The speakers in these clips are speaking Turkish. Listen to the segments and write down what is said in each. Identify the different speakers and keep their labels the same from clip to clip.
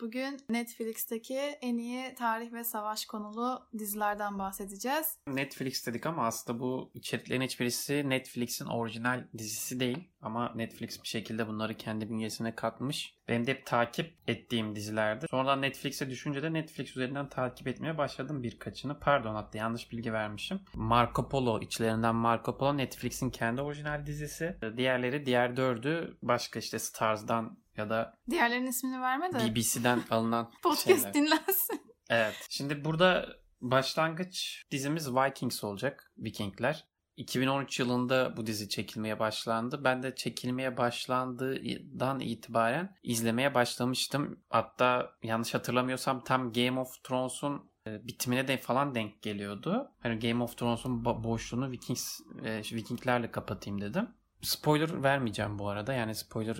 Speaker 1: Bugün Netflix'teki en iyi tarih ve savaş konulu dizilerden bahsedeceğiz.
Speaker 2: Netflix dedik ama aslında bu içeriklerin hiçbirisi Netflix'in orijinal dizisi değil. Ama Netflix bir şekilde bunları kendi bünyesine katmış. Benim de hep takip ettiğim dizilerdi. Sonradan Netflix'e düşünce de Netflix üzerinden takip etmeye başladım birkaçını. Pardon hatta yanlış bilgi vermişim. Marco Polo içlerinden Marco Polo Netflix'in kendi orijinal dizisi. Diğerleri diğer dördü başka işte Stars'dan ya da
Speaker 1: Diğerlerinin ismini verme de
Speaker 2: BBC'den alınan
Speaker 1: podcast
Speaker 2: şeyler.
Speaker 1: dinlensin.
Speaker 2: Evet. Şimdi burada başlangıç dizimiz Vikings olacak. Vikingler. 2013 yılında bu dizi çekilmeye başlandı. Ben de çekilmeye başlandığından itibaren izlemeye başlamıştım. Hatta yanlış hatırlamıyorsam tam Game of Thrones'un e, bitimine de falan denk geliyordu. Hani Game of Thrones'un bo- boşluğunu Vikings e, Vikinglerle kapatayım dedim. Spoiler vermeyeceğim bu arada. Yani spoiler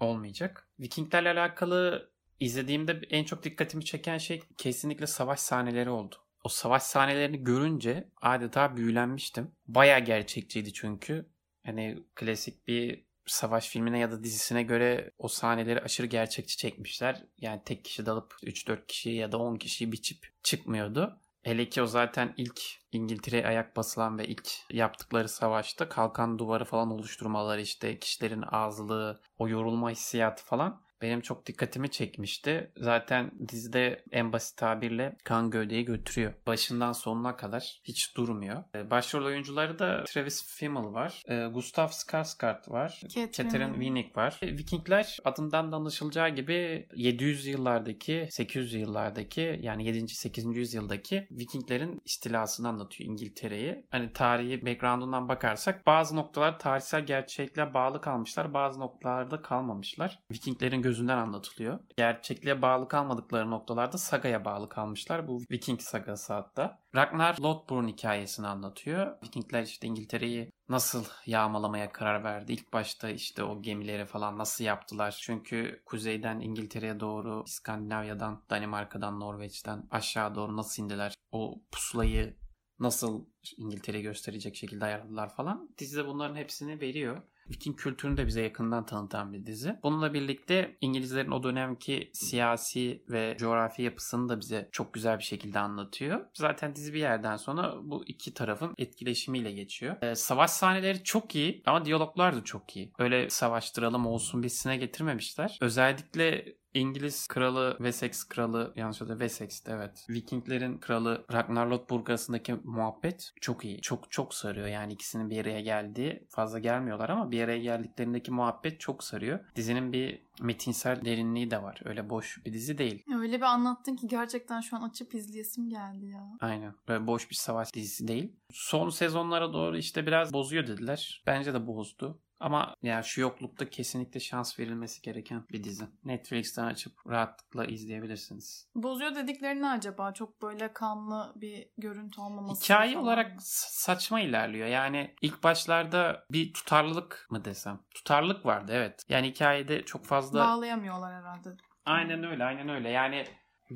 Speaker 2: olmayacak. Vikinglerle alakalı izlediğimde en çok dikkatimi çeken şey kesinlikle savaş sahneleri oldu. O savaş sahnelerini görünce adeta büyülenmiştim. Baya gerçekçiydi çünkü. Hani klasik bir savaş filmine ya da dizisine göre o sahneleri aşırı gerçekçi çekmişler. Yani tek kişi dalıp 3-4 kişiyi ya da 10 kişiyi biçip çıkmıyordu. Hele ki o zaten ilk İngiltere'ye ayak basılan ve ilk yaptıkları savaşta kalkan duvarı falan oluşturmaları işte kişilerin ağızlığı, o yorulma hissiyatı falan benim çok dikkatimi çekmişti. Zaten dizide en basit tabirle kan gövdeyi götürüyor. Başından sonuna kadar hiç durmuyor. Ee, Başrol oyuncuları da Travis Fimmel var. Ee, Gustav Skarsgård var.
Speaker 1: Catherine
Speaker 2: Winnick var. Ee, Vikingler adından da anlaşılacağı gibi 700 yıllardaki, 800 yıllardaki yani 7. 8. yüzyıldaki Vikinglerin istilasını anlatıyor İngiltere'yi. Hani tarihi background'undan bakarsak bazı noktalar tarihsel gerçekliğe bağlı kalmışlar. Bazı noktalarda kalmamışlar. Vikinglerin gözünden anlatılıyor. Gerçekliğe bağlı kalmadıkları noktalarda sagaya bağlı kalmışlar. Bu Viking sagası hatta. Ragnar Lothbrok'un hikayesini anlatıyor. Vikingler işte İngiltere'yi nasıl yağmalamaya karar verdi. İlk başta işte o gemileri falan nasıl yaptılar. Çünkü kuzeyden İngiltere'ye doğru İskandinavya'dan, Danimarka'dan, Norveç'ten aşağı doğru nasıl indiler. O pusulayı nasıl İngiltere'yi gösterecek şekilde ayarladılar falan. Dizide bunların hepsini veriyor. Viking kültürünü de bize yakından tanıtan bir dizi. Bununla birlikte İngilizlerin o dönemki siyasi ve coğrafi yapısını da bize çok güzel bir şekilde anlatıyor. Zaten dizi bir yerden sonra bu iki tarafın etkileşimiyle geçiyor. Ee, savaş sahneleri çok iyi ama diyaloglar da çok iyi. Öyle savaştıralım olsun bitsine getirmemişler. Özellikle İngiliz kralı Wessex kralı yanlış hatırlamıyorum Wessex'ti evet. Vikinglerin kralı Ragnar Lothbrok arasındaki muhabbet çok iyi. Çok çok sarıyor yani ikisinin bir araya geldiği fazla gelmiyorlar ama bir araya geldiklerindeki muhabbet çok sarıyor. Dizinin bir metinsel derinliği de var. Öyle boş bir dizi değil.
Speaker 1: Öyle bir anlattın ki gerçekten şu an açıp izleyesim geldi ya.
Speaker 2: Aynen. Böyle boş bir savaş dizisi değil. Son sezonlara doğru işte biraz bozuyor dediler. Bence de bozdu. Ama yani şu yoklukta kesinlikle şans verilmesi gereken bir dizi. Netflix'ten açıp rahatlıkla izleyebilirsiniz.
Speaker 1: Bozuyor dedikleri ne acaba? Çok böyle kanlı bir görüntü olmaması.
Speaker 2: Hikaye
Speaker 1: falan
Speaker 2: olarak saçma ilerliyor. Yani ilk başlarda bir tutarlılık mı desem? Tutarlılık vardı evet. Yani hikayede çok fazla...
Speaker 1: Bağlayamıyorlar herhalde.
Speaker 2: Aynen öyle, aynen öyle. Yani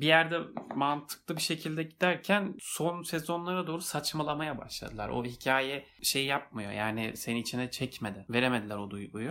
Speaker 2: bir yerde mantıklı bir şekilde giderken son sezonlara doğru saçmalamaya başladılar. O hikaye şey yapmıyor. Yani seni içine çekmedi. Veremediler o duyguyu.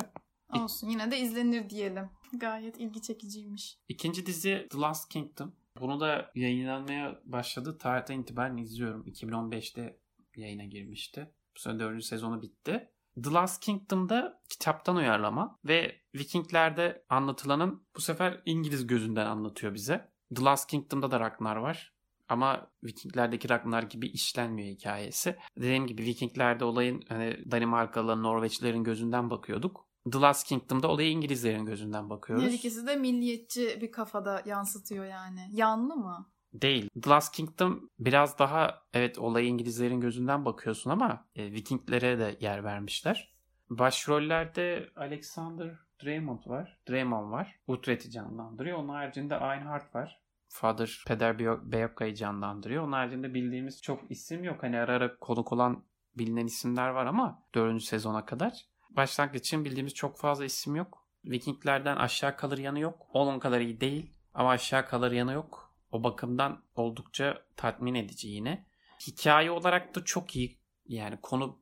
Speaker 1: Olsun yine de izlenir diyelim. Gayet ilgi çekiciymiş.
Speaker 2: İkinci dizi The Last Kingdom. Bunu da yayınlanmaya başladı. Tarihten itibaren izliyorum. 2015'te yayına girmişti. Bu sene dördüncü sezonu bitti. The Last Kingdom'da kitaptan uyarlama ve Vikinglerde anlatılanın bu sefer İngiliz gözünden anlatıyor bize. The Last Kingdom'da da Ragnar var. Ama Vikinglerdeki Ragnar gibi işlenmiyor hikayesi. Dediğim gibi Vikinglerde olayın hani Danimarkalıların, Norveçlilerin gözünden bakıyorduk. The Last Kingdom'da olayı İngilizlerin gözünden bakıyoruz.
Speaker 1: Her ikisi de milliyetçi bir kafada yansıtıyor yani. Yanlı mı?
Speaker 2: Değil. The Last Kingdom biraz daha evet olayı İngilizlerin gözünden bakıyorsun ama e, Vikinglere de yer vermişler. Başrollerde Alexander Draymond var. Draymond var. Utrecht'i canlandırıyor. Onun haricinde Einhard var. Father Peder Beyokka'yı canlandırıyor. Onun haricinde bildiğimiz çok isim yok. Hani ara ara konuk olan bilinen isimler var ama 4. sezona kadar. Başlangıç için bildiğimiz çok fazla isim yok. Vikinglerden aşağı kalır yanı yok. Onun kadar iyi değil ama aşağı kalır yanı yok. O bakımdan oldukça tatmin edici yine. Hikaye olarak da çok iyi. Yani konu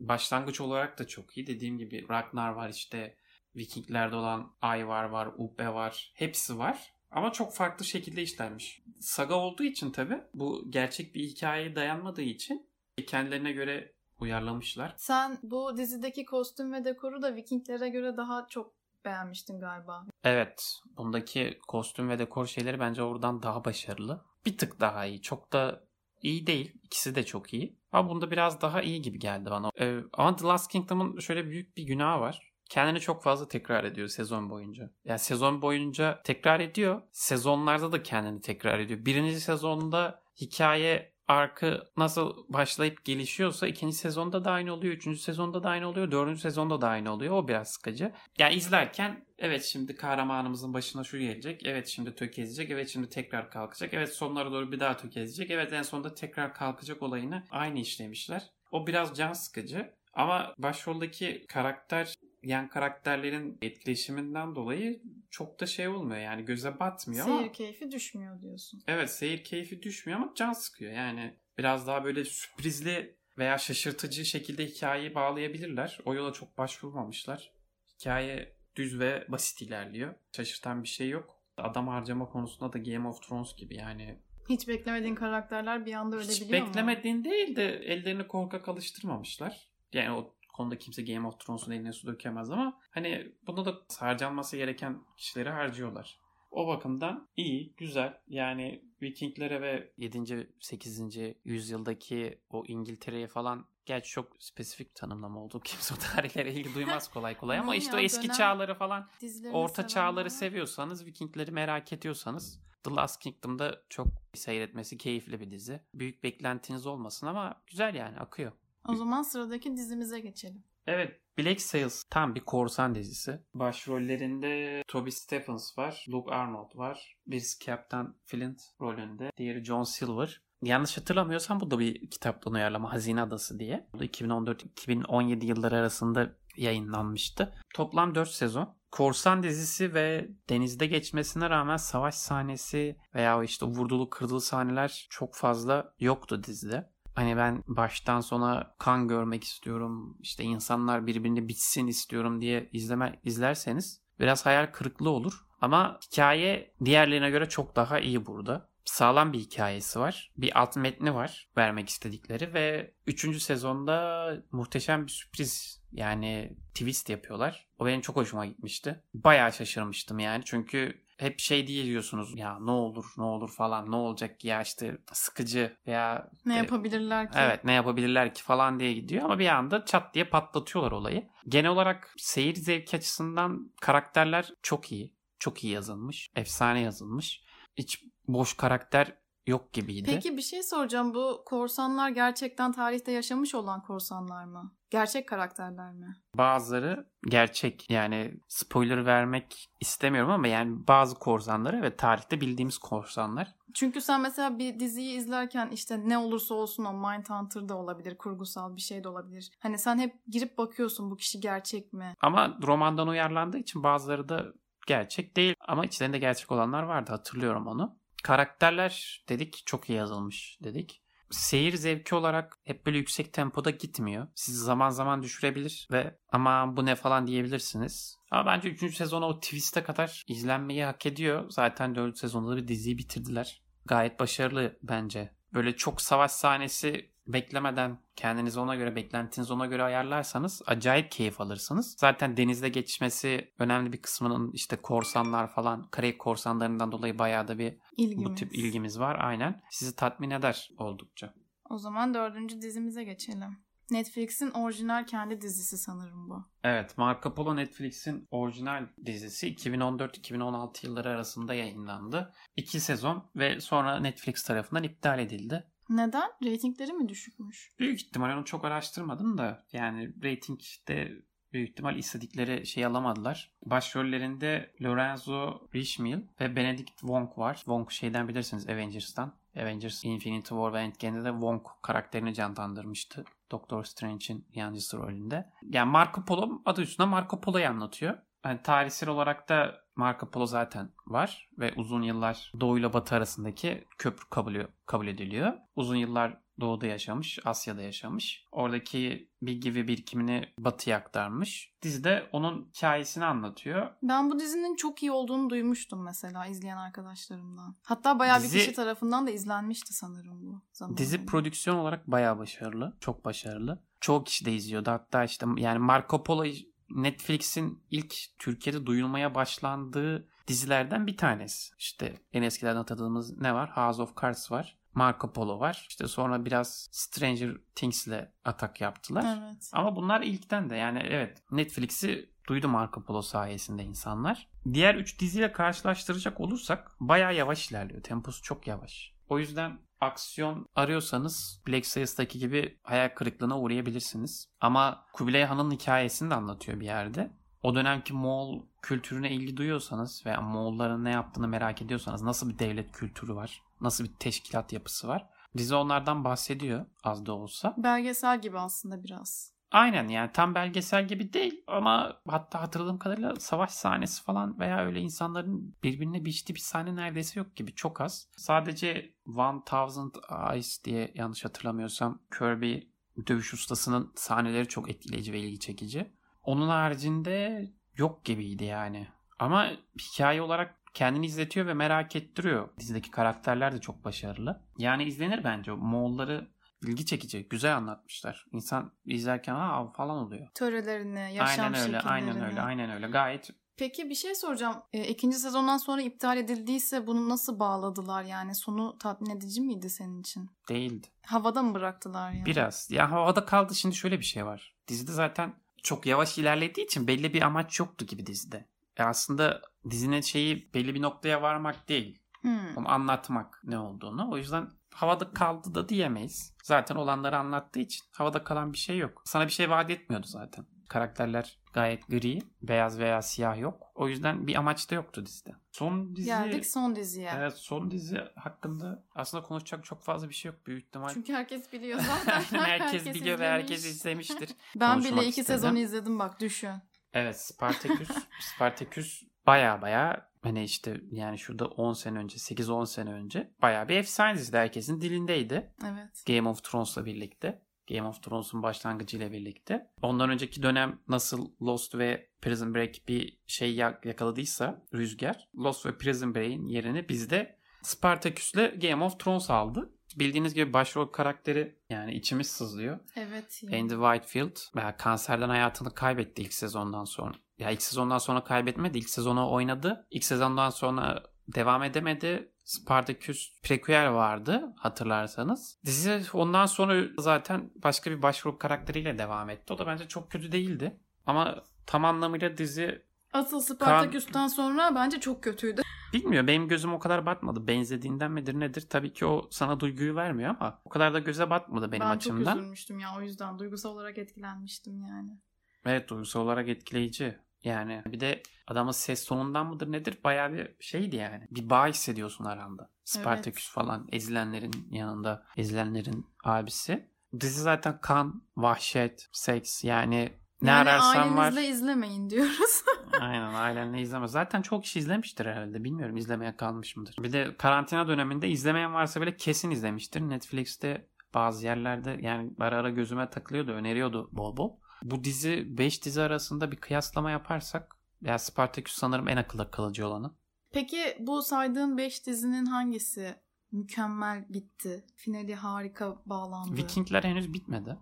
Speaker 2: başlangıç olarak da çok iyi. Dediğim gibi Ragnar var işte Vikinglerde olan Ivar var, Ubbe var. Hepsi var. Ama çok farklı şekilde işlenmiş. Saga olduğu için tabi bu gerçek bir hikayeye dayanmadığı için kendilerine göre uyarlamışlar.
Speaker 1: Sen bu dizideki kostüm ve dekoru da Vikinglere göre daha çok beğenmiştin galiba.
Speaker 2: Evet. Bundaki kostüm ve dekor şeyleri bence oradan daha başarılı. Bir tık daha iyi. Çok da iyi değil. İkisi de çok iyi. Ama bunda biraz daha iyi gibi geldi bana. Ee, ama The Last Kingdom'ın şöyle büyük bir günahı var. Kendini çok fazla tekrar ediyor sezon boyunca. Yani sezon boyunca tekrar ediyor. Sezonlarda da kendini tekrar ediyor. Birinci sezonda hikaye arkı nasıl başlayıp gelişiyorsa ikinci sezonda da aynı oluyor. Üçüncü sezonda da aynı oluyor. Dördüncü sezonda da aynı oluyor. O biraz sıkıcı. Yani izlerken evet şimdi kahramanımızın başına şu gelecek. Evet şimdi tökezleyecek. Evet şimdi tekrar kalkacak. Evet sonlara doğru bir daha tökezleyecek. Evet en sonunda tekrar kalkacak olayını aynı işlemişler. O biraz can sıkıcı. Ama başroldeki karakter yan karakterlerin etkileşiminden dolayı çok da şey olmuyor yani göze batmıyor
Speaker 1: Seyir
Speaker 2: ama
Speaker 1: keyfi düşmüyor diyorsun.
Speaker 2: evet seyir keyfi düşmüyor ama can sıkıyor yani biraz daha böyle sürprizli veya şaşırtıcı şekilde hikayeyi bağlayabilirler. O yola çok başvurmamışlar. Hikaye düz ve basit ilerliyor. Şaşırtan bir şey yok. Adam harcama konusunda da Game of Thrones gibi yani
Speaker 1: Hiç beklemediğin karakterler bir anda
Speaker 2: hiç
Speaker 1: ölebiliyor mu?
Speaker 2: beklemediğin değil de ellerini korkak alıştırmamışlar. Yani o konuda kimse Game of Thrones'un eline su dökemez ama hani bunda da harcanması gereken kişileri harcıyorlar. O bakımdan iyi, güzel. Yani Vikinglere ve 7. 8. yüzyıldaki o İngiltere'ye falan gerçi çok spesifik tanımlama oldu. Kimse o tarihlere ilgi duymaz kolay kolay ama işte o eski çağları falan orta çağları seviyorsanız, Vikingleri merak ediyorsanız The Last Kingdom'da çok seyretmesi keyifli bir dizi. Büyük beklentiniz olmasın ama güzel yani akıyor.
Speaker 1: O zaman sıradaki dizimize geçelim.
Speaker 2: Evet Black Sails tam bir korsan dizisi. Başrollerinde Toby Stephens var, Luke Arnold var. Birisi Captain Flint rolünde, diğeri John Silver. Yanlış hatırlamıyorsam bu da bir kitaptan uyarlama Hazine Adası diye. Bu da 2014-2017 yılları arasında yayınlanmıştı. Toplam 4 sezon. Korsan dizisi ve denizde geçmesine rağmen savaş sahnesi veya işte vurdulu kırdılı sahneler çok fazla yoktu dizide. Hani ben baştan sona kan görmek istiyorum, işte insanlar birbirini bitsin istiyorum diye izleme izlerseniz biraz hayal kırıklığı olur. Ama hikaye diğerlerine göre çok daha iyi burada. Sağlam bir hikayesi var. Bir alt metni var vermek istedikleri ve 3. sezonda muhteşem bir sürpriz yani twist yapıyorlar. O benim çok hoşuma gitmişti. Bayağı şaşırmıştım yani çünkü hep şey diye diyorsunuz ya ne olur ne olur falan ne olacak ya işte sıkıcı veya
Speaker 1: Ne
Speaker 2: e,
Speaker 1: yapabilirler ki?
Speaker 2: Evet ne yapabilirler ki falan diye gidiyor ama bir anda çat diye patlatıyorlar olayı. Genel olarak seyir zevki açısından karakterler çok iyi. Çok iyi yazılmış. Efsane yazılmış. Hiç boş karakter yok gibiydi.
Speaker 1: Peki bir şey soracağım. Bu korsanlar gerçekten tarihte yaşamış olan korsanlar mı? Gerçek karakterler mi?
Speaker 2: Bazıları gerçek yani spoiler vermek istemiyorum ama yani bazı korsanları ve tarihte bildiğimiz korsanlar.
Speaker 1: Çünkü sen mesela bir diziyi izlerken işte ne olursa olsun o Mindhunter da olabilir, kurgusal bir şey de olabilir. Hani sen hep girip bakıyorsun bu kişi gerçek mi?
Speaker 2: Ama romandan uyarlandığı için bazıları da gerçek değil ama içlerinde gerçek olanlar vardı hatırlıyorum onu. Karakterler dedik çok iyi yazılmış dedik. Seyir zevki olarak hep böyle yüksek tempoda gitmiyor. Sizi zaman zaman düşürebilir ve ama bu ne falan diyebilirsiniz. Ama bence 3. sezon o twist'e kadar izlenmeyi hak ediyor. Zaten 4. sezonda da bir diziyi bitirdiler. Gayet başarılı bence. Böyle çok savaş sahnesi beklemeden kendinizi ona göre, beklentinizi ona göre ayarlarsanız acayip keyif alırsınız. Zaten denizde geçmesi önemli bir kısmının işte korsanlar falan, Karayip korsanlarından dolayı bayağı da bir
Speaker 1: İlgimiz.
Speaker 2: bu tip ilgimiz var aynen. Sizi tatmin eder oldukça.
Speaker 1: O zaman dördüncü dizimize geçelim. Netflix'in orijinal kendi dizisi sanırım bu.
Speaker 2: Evet, Marco Polo Netflix'in orijinal dizisi 2014-2016 yılları arasında yayınlandı. İki sezon ve sonra Netflix tarafından iptal edildi.
Speaker 1: Neden? Ratingleri mi düşükmüş?
Speaker 2: Büyük ihtimal onu çok araştırmadım da yani ratingde büyük ihtimal istedikleri şey alamadılar. Başrollerinde Lorenzo Rishmil ve Benedict Wong var. Wong şeyden bilirsiniz Avengers'tan. Avengers Infinity War ve Endgame'de de Wong karakterini canlandırmıştı. Doctor Strange'in yancısı rolünde. Yani Marco Polo adı üstünde Marco Polo'yu anlatıyor. Yani tarihsel olarak da Marco Polo zaten var ve uzun yıllar Doğu ile Batı arasındaki köprü kabul, kabul ediliyor. Uzun yıllar doğuda yaşamış, Asya'da yaşamış. Oradaki bilgi ve birikimini batıya aktarmış. Dizide onun hikayesini anlatıyor.
Speaker 1: Ben bu dizinin çok iyi olduğunu duymuştum mesela izleyen arkadaşlarımdan. Hatta bayağı
Speaker 2: Dizi-
Speaker 1: bir kişi tarafından da izlenmişti sanırım bu zamanında.
Speaker 2: Dizi prodüksiyon olarak bayağı başarılı. Çok başarılı. Çoğu kişi de izliyordu. Hatta işte yani Marco Polo Netflix'in ilk Türkiye'de duyulmaya başlandığı dizilerden bir tanesi. İşte en eskiden hatırladığımız ne var? House of Cards var. Marco Polo var. İşte sonra biraz Stranger Things'le atak yaptılar.
Speaker 1: Evet.
Speaker 2: Ama bunlar ilkten de yani evet Netflix'i duydu Marco Polo sayesinde insanlar. Diğer 3 diziyle karşılaştıracak olursak bayağı yavaş ilerliyor. Temposu çok yavaş. O yüzden aksiyon arıyorsanız Black Sails'taki gibi hayal kırıklığına uğrayabilirsiniz. Ama Kubilay Han'ın hikayesini de anlatıyor bir yerde. O dönemki Moğol kültürüne ilgi duyuyorsanız veya Moğolların ne yaptığını merak ediyorsanız nasıl bir devlet kültürü var, nasıl bir teşkilat yapısı var. Dizi onlardan bahsediyor az da olsa.
Speaker 1: Belgesel gibi aslında biraz.
Speaker 2: Aynen yani tam belgesel gibi değil ama hatta hatırladığım kadarıyla savaş sahnesi falan veya öyle insanların birbirine biçtiği bir sahne neredeyse yok gibi çok az. Sadece 1000 Eyes diye yanlış hatırlamıyorsam Kirby dövüş ustasının sahneleri çok etkileyici ve ilgi çekici. Onun haricinde yok gibiydi yani. Ama hikaye olarak kendini izletiyor ve merak ettiriyor. Dizideki karakterler de çok başarılı. Yani izlenir bence. Moğolları ilgi çekici. Güzel anlatmışlar. İnsan izlerken aa falan oluyor.
Speaker 1: Törelerini, yaşam
Speaker 2: aynen öyle, aynen
Speaker 1: şekillerini.
Speaker 2: öyle, aynen öyle. Gayet
Speaker 1: Peki bir şey soracağım. E, ikinci sezondan sonra iptal edildiyse bunu nasıl bağladılar yani? Sonu tatmin edici miydi senin için?
Speaker 2: değildi.
Speaker 1: Havada mı bıraktılar yani?
Speaker 2: Biraz. Ya havada kaldı şimdi şöyle bir şey var. Dizide zaten çok yavaş ilerlediği için belli bir amaç yoktu gibi dizide. E aslında dizinin şeyi belli bir noktaya varmak değil.
Speaker 1: Hmm.
Speaker 2: Anlatmak ne olduğunu. O yüzden havada kaldı da diyemeyiz. Zaten olanları anlattığı için havada kalan bir şey yok. Sana bir şey vaat etmiyordu zaten. Karakterler gayet gri, beyaz veya siyah yok. O yüzden bir amaç da yoktu dizide. Son dizi
Speaker 1: Geldik son diziye.
Speaker 2: Evet son dizi hakkında aslında konuşacak çok fazla bir şey yok büyük ihtimal.
Speaker 1: Çünkü herkes biliyor zaten.
Speaker 2: Aynen, herkes, biliyor ve herkes
Speaker 1: izlemiş.
Speaker 2: izlemiştir.
Speaker 1: Ben
Speaker 2: konuşmak
Speaker 1: bile iki
Speaker 2: istedim.
Speaker 1: sezonu izledim bak düşün.
Speaker 2: Evet Spartaküs. Spartaküs baya baya hani işte yani şurada 10 sene önce 8-10 sene önce baya bir efsane diziydi. Herkesin dilindeydi.
Speaker 1: Evet.
Speaker 2: Game of Thrones'la birlikte. Game of Thrones'un başlangıcıyla birlikte. Ondan önceki dönem nasıl Lost ve Prison Break bir şey yak- yakaladıysa rüzgar. Lost ve Prison Break'in yerini bizde Spartaküs'le Game of Thrones aldı. Bildiğiniz gibi başrol karakteri yani içimiz sızlıyor.
Speaker 1: Evet. ya.
Speaker 2: Andy Whitefield veya kanserden hayatını kaybetti ilk sezondan sonra. Ya ilk sezondan sonra kaybetmedi. İlk sezonu oynadı. İlk sezondan sonra devam edemedi. Spartacus prequel vardı hatırlarsanız. Dizi ondan sonra zaten başka bir başrol karakteriyle devam etti. O da bence çok kötü değildi. Ama tam anlamıyla dizi
Speaker 1: Asıl Spartaküs'ten sonra bence çok kötüydü.
Speaker 2: bilmiyor. Benim gözüm o kadar batmadı. Benzediğinden midir nedir? Tabii ki o sana duyguyu vermiyor ama o kadar da göze batmadı benim
Speaker 1: ben
Speaker 2: açımdan.
Speaker 1: çok üzülmüştüm ya o yüzden duygusal olarak etkilenmiştim yani.
Speaker 2: Evet duygusal olarak etkileyici. Yani bir de adamın ses tonundan mıdır nedir bayağı bir şeydi yani. Bir bağ hissediyorsun aranda. Spartaküs falan ezilenlerin yanında ezilenlerin abisi. Dizi zaten kan, vahşet, seks yani ne
Speaker 1: yani
Speaker 2: ararsan var.
Speaker 1: ailenizle izlemeyin diyoruz.
Speaker 2: Aynen ailenle izleme. Zaten çok kişi izlemiştir herhalde. Bilmiyorum izlemeye kalmış mıdır. Bir de karantina döneminde izlemeyen varsa bile kesin izlemiştir. Netflix'te bazı yerlerde yani ara ara gözüme takılıyordu, öneriyordu bol bol. Bu dizi 5 dizi arasında bir kıyaslama yaparsak ya Spartaküs sanırım en akılda kalıcı olanı.
Speaker 1: Peki bu saydığın 5 dizinin hangisi mükemmel bitti? Finali harika bağlandı.
Speaker 2: Vikingler henüz bitmedi.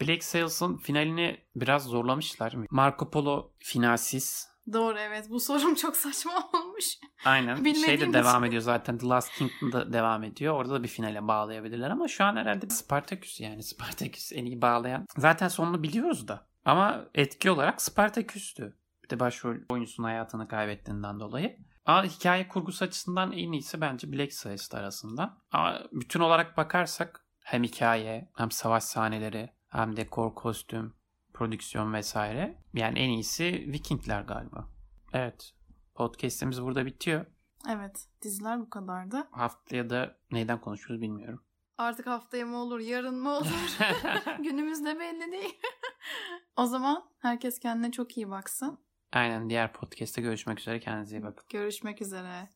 Speaker 2: Black Sails'ın finalini biraz zorlamışlar. Marco Polo finalsiz.
Speaker 1: Doğru evet bu sorum çok saçma olmuş.
Speaker 2: Aynen. Şey de devam
Speaker 1: için.
Speaker 2: ediyor zaten. The Last Kingdom'da devam ediyor. Orada da bir finale bağlayabilirler ama şu an herhalde Spartaküs yani Spartaküs en iyi bağlayan. Zaten sonunu biliyoruz da. Ama etki olarak Spartaküs'tü. Bir de başrol oyuncusunun hayatını kaybettiğinden dolayı. Ama hikaye kurgusu açısından en iyisi bence Black Sails'ta arasında. Ama bütün olarak bakarsak hem hikaye hem savaş sahneleri hem dekor, kostüm, prodüksiyon vesaire. Yani en iyisi Vikingler galiba. Evet. Podcast'imiz burada bitiyor.
Speaker 1: Evet diziler bu kadardı.
Speaker 2: Haftaya da neyden konuşuruz bilmiyorum.
Speaker 1: Artık haftaya mı olur yarın mı olur günümüz de belli değil. o zaman herkes kendine çok iyi baksın.
Speaker 2: Aynen diğer podcast'te görüşmek üzere. Kendinize iyi bakın.
Speaker 1: Görüşmek üzere.